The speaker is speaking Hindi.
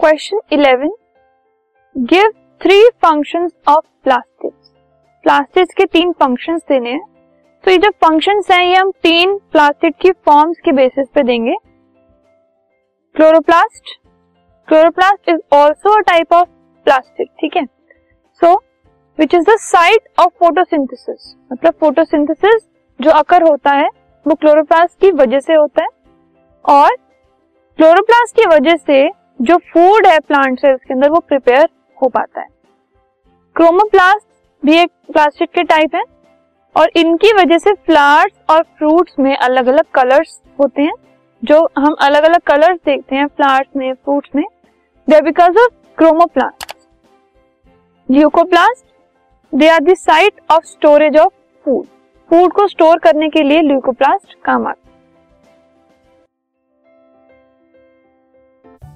Question eleven give three functions of plastics plastics के तीन फ़ंक्शंस देने हैं। तो ये जो फ़ंक्शन हैं, ये हम तीन प्लास्टिक की फॉर्म्स के बेसिस पे देंगे। Chloroplast chloroplast is also a type of plastic ठीक है? So which is the site of photosynthesis मतलब फोटोसिंथेसिस जो अकर होता है, वो क्लोरोप्लास्ट की वजह से होता है। और क्लोरोप्लास्ट की वजह से जो फ़ूड है प्लांट सेल्स के अंदर वो प्रिपेयर हो पाता है। क्रोमोप्लास्ट भी एक प्लास्टिक के टाइप है और इनकी वजह से फ्लावर्स और फ्रूट्स में अलग अलग कलर्स होते हैं, जो हम अलग अलग कलर्स देखते हैं फ्लावर्स में फ्रूट्स में। They because of chromoplast leucoplast they are the site of storage of food food को स्टोर करने के लिए ल्यूकोप्लास्ट काम आता